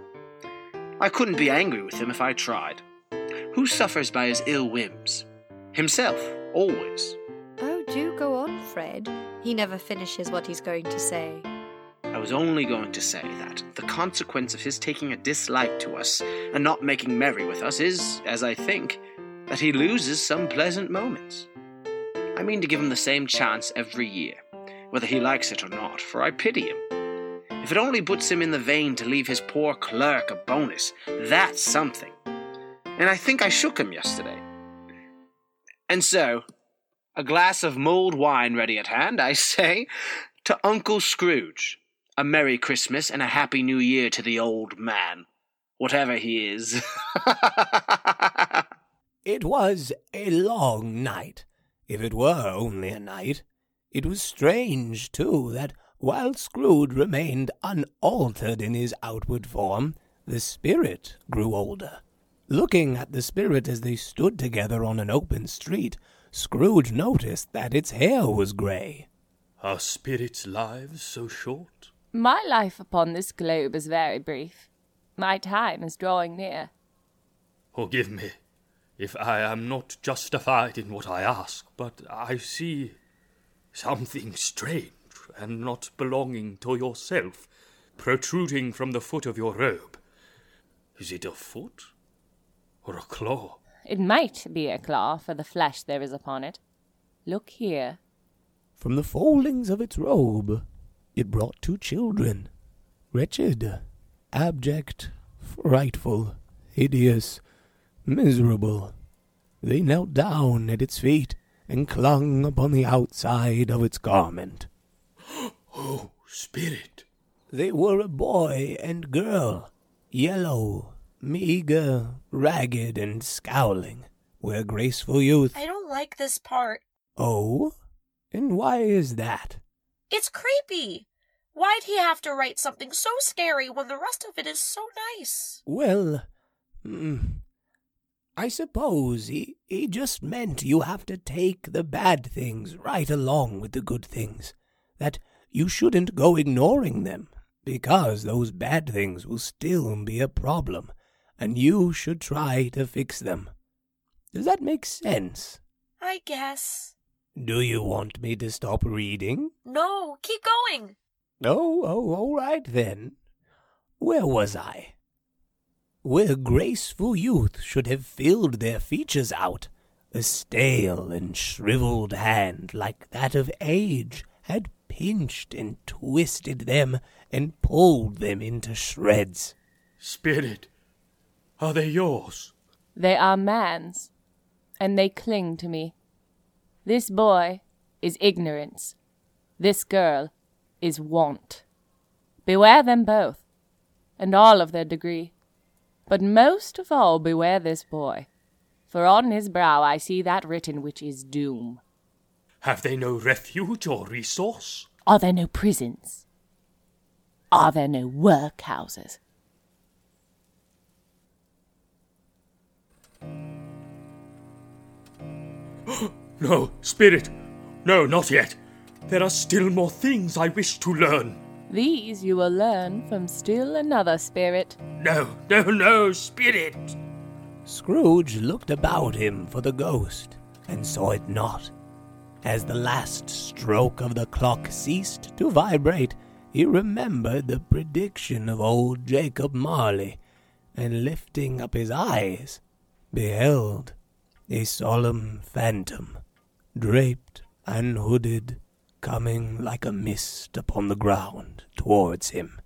I couldn't be angry with him if I tried. Who suffers by his ill whims? Himself, always. Oh, do go on, Fred. He never finishes what he's going to say. I was only going to say that the consequence of his taking a dislike to us and not making merry with us is, as I think, that he loses some pleasant moments. I mean to give him the same chance every year, whether he likes it or not, for I pity him. If it only puts him in the vein to leave his poor clerk a bonus, that's something. And I think I shook him yesterday. And so, a glass of mulled wine ready at hand, I say, to Uncle Scrooge, a Merry Christmas and a Happy New Year to the old man, whatever he is. It was a long night, if it were only a night. It was strange, too, that while Scrooge remained unaltered in his outward form, the spirit grew older. Looking at the spirit as they stood together on an open street, Scrooge noticed that its hair was grey. Are spirits' lives so short? My life upon this globe is very brief. My time is drawing near. Oh, Forgive me if I am not justified in what I ask, but I see something strange and not belonging to yourself protruding from the foot of your robe. Is it a foot or a claw? It might be a claw for the flesh there is upon it. Look here. From the foldings of its robe, it brought two children, wretched, abject, frightful, hideous, miserable. They knelt down at its feet and clung upon the outside of its garment. Oh, spirit! They were a boy and girl, yellow, meager, ragged, and scowling, where graceful youth. I don't like this part. Oh? And why is that? It's creepy. Why'd he have to write something so scary when the rest of it is so nice? Well, mm, I suppose he, he just meant you have to take the bad things right along with the good things. That you shouldn't go ignoring them, because those bad things will still be a problem, and you should try to fix them. Does that make sense? I guess. Do you want me to stop reading? No, keep going. Oh, oh, all right then. Where was I? where graceful youth should have filled their features out, a stale and shriveled hand like that of age had pinched and twisted them and pulled them into shreds. Spirit, are they yours? They are man's, and they cling to me. This boy is ignorance. This girl is want. Beware them both, and all of their degree. But most of all beware this boy, for on his brow I see that written which is doom. Have they no refuge or resource? Are there no prisons? Are there no workhouses? no, Spirit, no, not yet. There are still more things I wish to learn. These you will learn from still another spirit. No, no, no, Spirit! Scrooge looked about him for the ghost, and saw it not. As the last stroke of the clock ceased to vibrate, he remembered the prediction of old Jacob Marley, and lifting up his eyes, beheld a solemn phantom, draped and hooded, coming like a mist upon the ground towards him.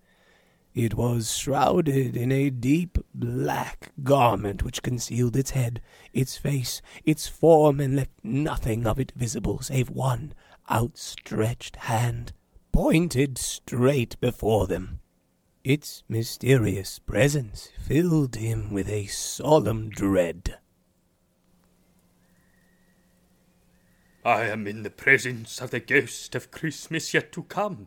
It was shrouded in a deep black garment which concealed its head, its face, its form, and left nothing of it visible save one outstretched hand, pointed straight before them. Its mysterious presence filled him with a solemn dread. I am in the presence of the ghost of Christmas yet to come.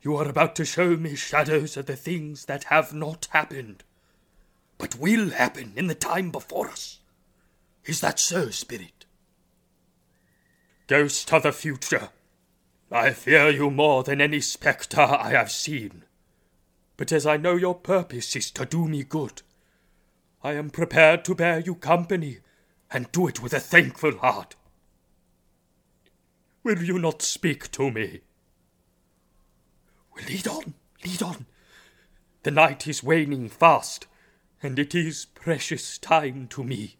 You are about to show me shadows of the things that have not happened, but will happen in the time before us. Is that so, Spirit? Ghost of the future, I fear you more than any spectre I have seen. But as I know your purpose is to do me good, I am prepared to bear you company and do it with a thankful heart. Will you not speak to me? Well, lead on, lead on. The night is waning fast, and it is precious time to me.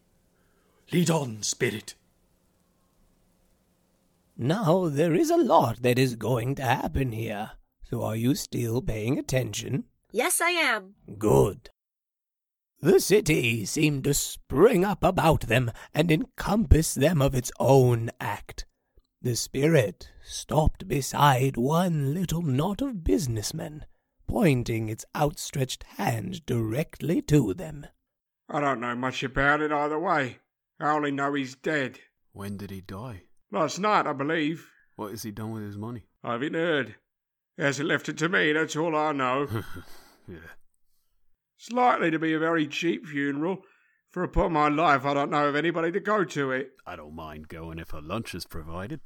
Lead on, spirit. Now, there is a lot that is going to happen here. So are you still paying attention? Yes, I am. Good. The city seemed to spring up about them and encompass them of its own act. The spirit stopped beside one little knot of businessmen, pointing its outstretched hand directly to them. I don't know much about it either way. I only know he's dead. When did he die? Last night, I believe. What has he done with his money? I haven't heard. He hasn't left it to me, that's all I know. yeah. It's likely to be a very cheap funeral, for upon my life I don't know of anybody to go to it. I don't mind going if a lunch is provided.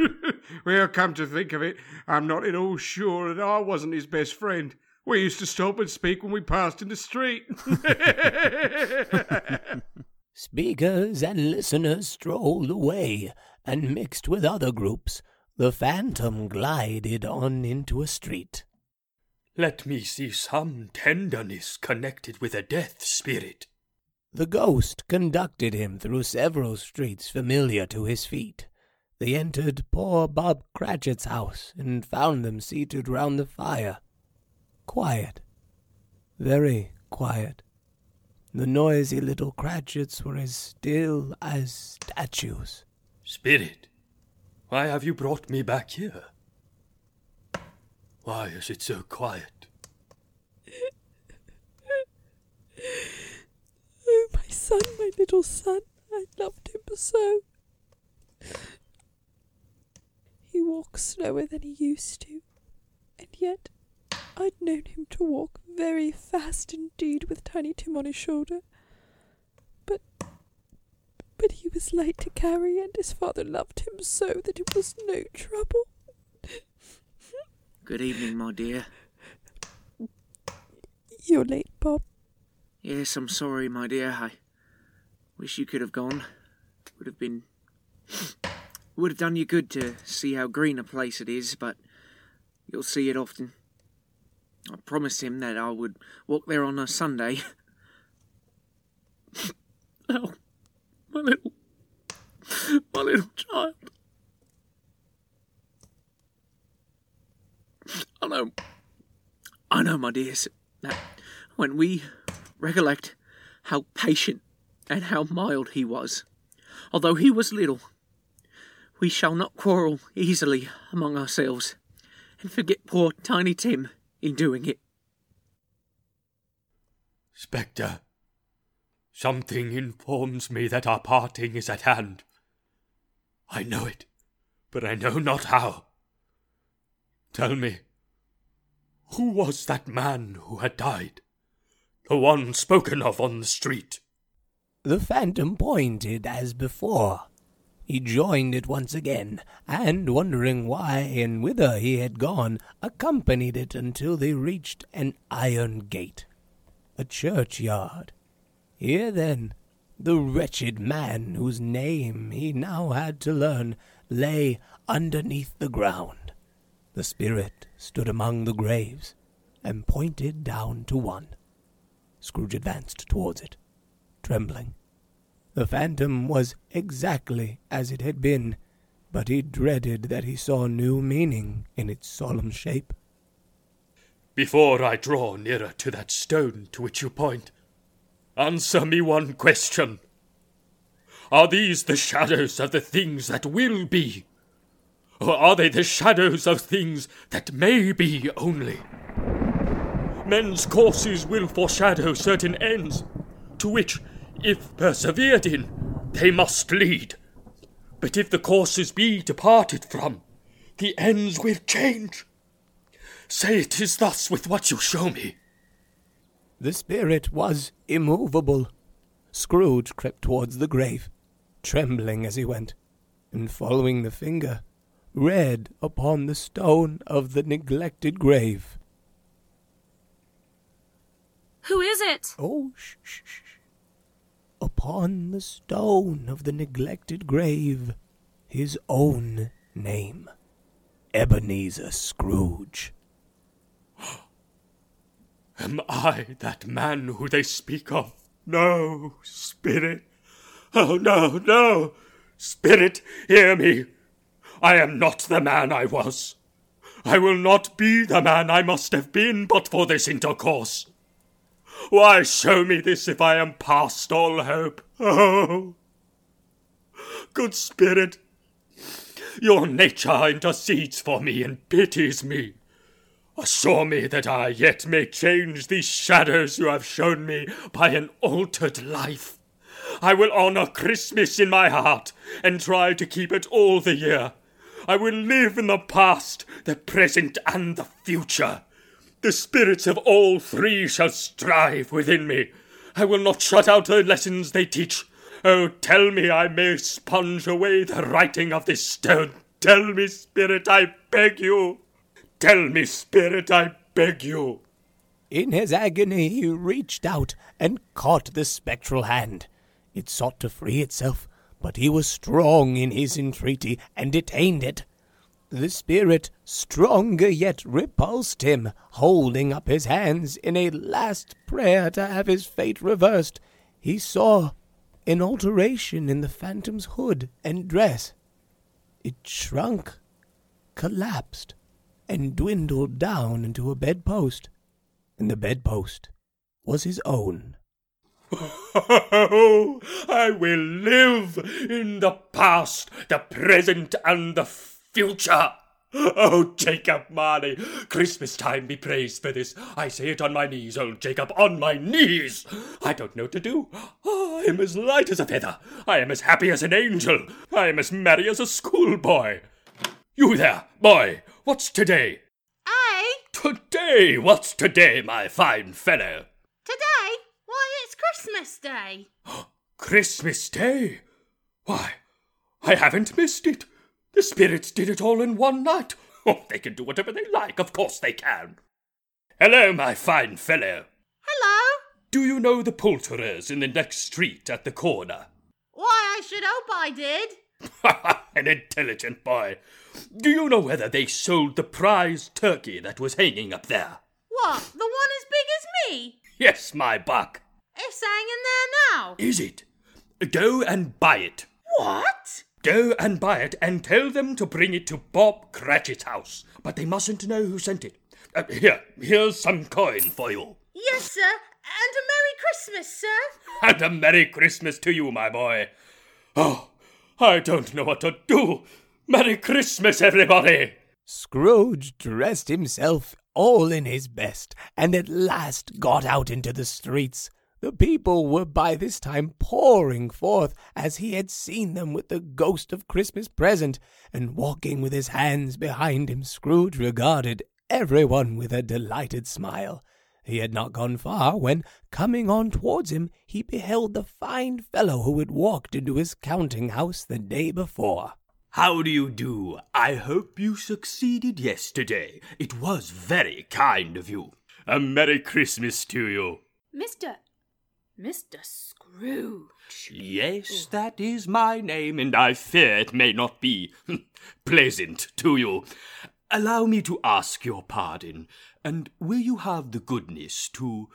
well, come to think of it, I'm not at all sure that I wasn't his best friend. We used to stop and speak when we passed in the street. Speakers and listeners strolled away, and mixed with other groups, the phantom glided on into a street. Let me see some tenderness connected with a death spirit. The ghost conducted him through several streets familiar to his feet. They entered poor Bob Cratchit's house and found them seated round the fire. Quiet. Very quiet. The noisy little Cratchits were as still as statues. Spirit, why have you brought me back here? Why is it so quiet? Oh, my son, my little son, I loved him so. He walks slower than he used to, and yet I'd known him to walk very fast indeed with Tiny Tim on his shoulder. But but he was light to carry, and his father loved him so that it was no trouble. Good evening, my dear. You're late, Bob. Yes, I'm sorry, my dear. I wish you could have gone. Would have been. Would have done you good to see how green a place it is, but you'll see it often. I promised him that I would walk there on a Sunday. oh, my little, my little child. I know, I know, my dears, that when we recollect how patient and how mild he was, although he was little, we shall not quarrel easily among ourselves and forget poor Tiny Tim in doing it. Spectre, something informs me that our parting is at hand. I know it, but I know not how. Tell me, who was that man who had died? The one spoken of on the street. The phantom pointed as before. He joined it once again, and, wondering why and whither he had gone, accompanied it until they reached an iron gate, a churchyard. Here, then, the wretched man whose name he now had to learn lay underneath the ground. The spirit stood among the graves and pointed down to one. Scrooge advanced towards it, trembling. The phantom was exactly as it had been, but he dreaded that he saw new meaning in its solemn shape. Before I draw nearer to that stone to which you point, answer me one question. Are these the shadows of the things that will be? Or are they the shadows of things that may be only? Men's courses will foreshadow certain ends, to which, if persevered in, they must lead. But if the courses be departed from, the ends will change. Say it is thus with what you show me. The spirit was immovable. Scrooge crept towards the grave, trembling as he went, and following the finger, read upon the stone of the neglected grave. Who is it? Oh, shh, shh, shh. Upon the stone of the neglected grave, his own name, Ebenezer Scrooge. Am I that man who they speak of? No, Spirit. Oh, no, no. Spirit, hear me. I am not the man I was. I will not be the man I must have been but for this intercourse. Why show me this if I am past all hope? Oh! Good Spirit, your nature intercedes for me and pities me. Assure me that I yet may change these shadows you have shown me by an altered life. I will honour Christmas in my heart and try to keep it all the year. I will live in the past, the present, and the future. The spirits of all three shall strive within me. I will not shut out the lessons they teach. Oh, tell me I may sponge away the writing of this stone. Tell me, Spirit, I beg you. Tell me, Spirit, I beg you. In his agony, he reached out and caught the spectral hand. It sought to free itself, but he was strong in his entreaty and detained it. The spirit, stronger yet, repulsed him, holding up his hands in a last prayer to have his fate reversed. He saw an alteration in the phantom's hood and dress. It shrunk, collapsed, and dwindled down into a bedpost, and the bedpost was his own. Oh, I will live in the past, the present, and the future. Oh, Jacob Marley, Christmas time be praised for this. I say it on my knees, old Jacob, on my knees. I don't know what to do. I am as light as a feather. I am as happy as an angel. I am as merry as a schoolboy. You there, boy, what's today? Aye? Today, what's today, my fine fellow? Today? Christmas Day. Christmas Day? Why, I haven't missed it. The spirits did it all in one night. Oh, they can do whatever they like, of course they can. Hello, my fine fellow. Hello? Do you know the poulterers in the next street at the corner? Why, I should hope I did. An intelligent boy. Do you know whether they sold the prize turkey that was hanging up there? What? The one as big as me? Yes, my buck. It's hanging there now. Is it? Go and buy it. What? Go and buy it and tell them to bring it to Bob Cratchit's house. But they mustn't know who sent it. Uh, here, here's some coin for you. Yes, sir. And a Merry Christmas, sir. And a Merry Christmas to you, my boy. Oh, I don't know what to do. Merry Christmas, everybody. Scrooge dressed himself all in his best, and at last got out into the streets. The people were by this time pouring forth as he had seen them with the ghost of Christmas present, and walking with his hands behind him, Scrooge regarded everyone with a delighted smile. He had not gone far when, coming on towards him, he beheld the fine fellow who had walked into his counting house the day before. How do you do? I hope you succeeded yesterday. It was very kind of you. A Merry Christmas to you. Mr. Mr. Scrooge. Yes, that is my name, and I fear it may not be pleasant to you. Allow me to ask your pardon, and will you have the goodness to.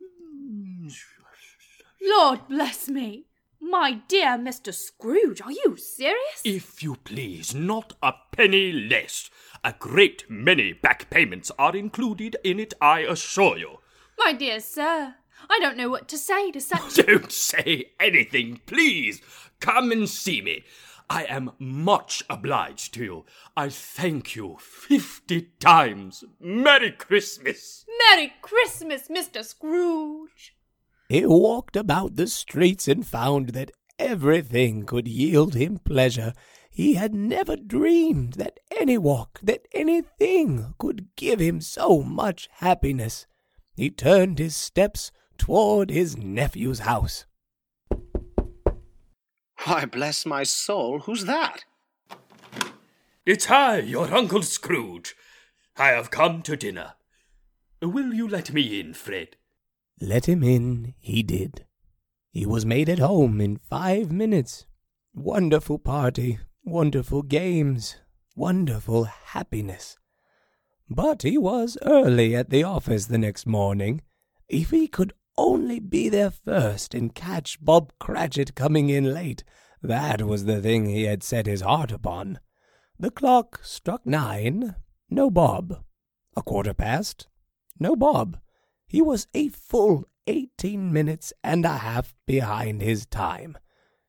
Lord bless me. My dear Mr. Scrooge, are you serious? If you please, not a penny less. A great many back payments are included in it, I assure you. My dear sir, I don't know what to say to such. Don't say anything, please. Come and see me. I am much obliged to you. I thank you fifty times. Merry Christmas. Merry Christmas, Mr. Scrooge. He walked about the streets and found that everything could yield him pleasure. He had never dreamed that any walk, that anything could give him so much happiness. He turned his steps toward his nephew's house. Why, bless my soul, who's that? It's I, your Uncle Scrooge. I have come to dinner. Will you let me in, Fred? Let him in, he did. He was made at home in five minutes. Wonderful party, wonderful games, wonderful happiness. But he was early at the office the next morning. If he could only be there first and catch Bob Cratchit coming in late, that was the thing he had set his heart upon. The clock struck nine. No Bob. A quarter past. No Bob. He was a full eighteen minutes and a half behind his time.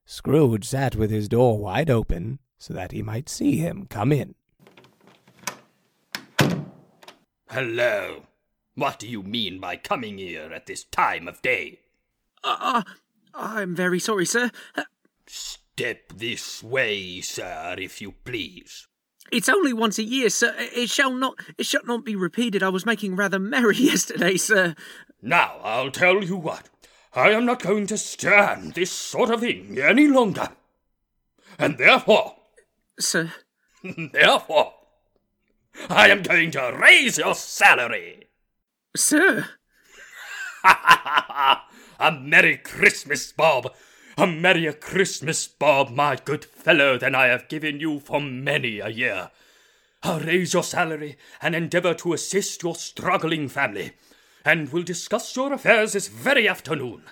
Scrooge sat with his door wide open so that he might see him come in. Hello. What do you mean by coming here at this time of day? Ah, uh, I'm very sorry, sir. Uh, Step this way, sir, if you please. It's only once a year, sir. It shall not it shall not be repeated. I was making rather merry yesterday, sir. Now I'll tell you what. I am not going to stand this sort of thing any longer. And therefore Sir Therefore I am going to raise your salary. Sir A Merry Christmas, Bob. A merrier Christmas, Bob, my good fellow, than I have given you for many a year. I'll raise your salary and endeavour to assist your struggling family, and we'll discuss your affairs this very afternoon.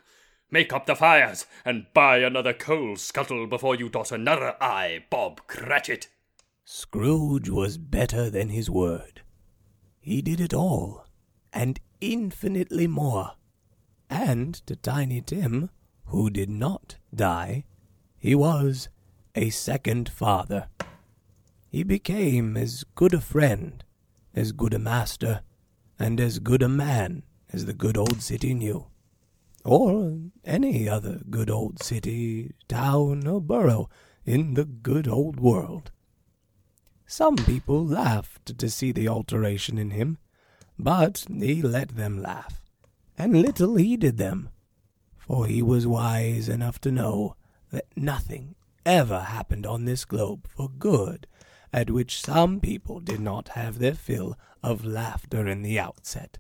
Make up the fires and buy another coal scuttle before you dot another I, Bob Cratchit. Scrooge was better than his word. He did it all, and infinitely more. And to Tiny Tim, who did not die, he was a second father. He became as good a friend, as good a master, and as good a man as the good old city knew, or any other good old city, town, or borough in the good old world. Some people laughed to see the alteration in him, but he let them laugh, and little heeded them for he was wise enough to know that nothing ever happened on this globe for good at which some people did not have their fill of laughter in the outset.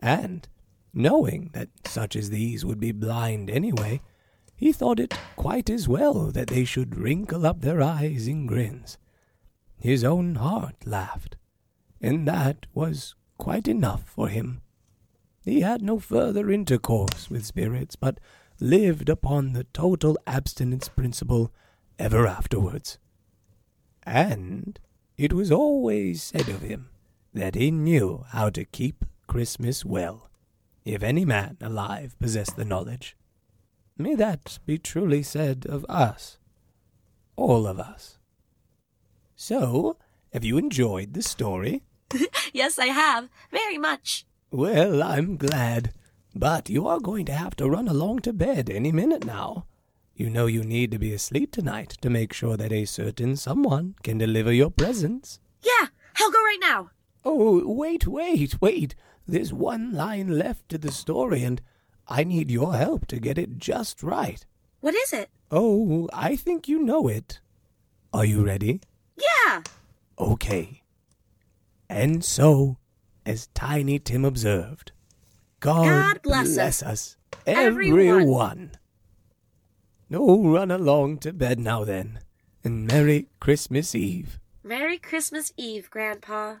And, knowing that such as these would be blind anyway, he thought it quite as well that they should wrinkle up their eyes in grins. His own heart laughed, and that was quite enough for him. He had no further intercourse with spirits, but lived upon the total abstinence principle ever afterwards. And it was always said of him that he knew how to keep Christmas well, if any man alive possessed the knowledge. May that be truly said of us, all of us. So, have you enjoyed the story? yes, I have. Very much. Well, I'm glad. But you are going to have to run along to bed any minute now. You know you need to be asleep tonight to make sure that a certain someone can deliver your presents. Yeah, I'll go right now. Oh, wait, wait, wait. There's one line left to the story, and I need your help to get it just right. What is it? Oh, I think you know it. Are you ready? Yeah. Okay. And so, as Tiny Tim observed, God, God bless bless us. us, Everyone. everyone. Oh, run along to bed now then, and Merry Christmas Eve. Merry Christmas Eve, Grandpa.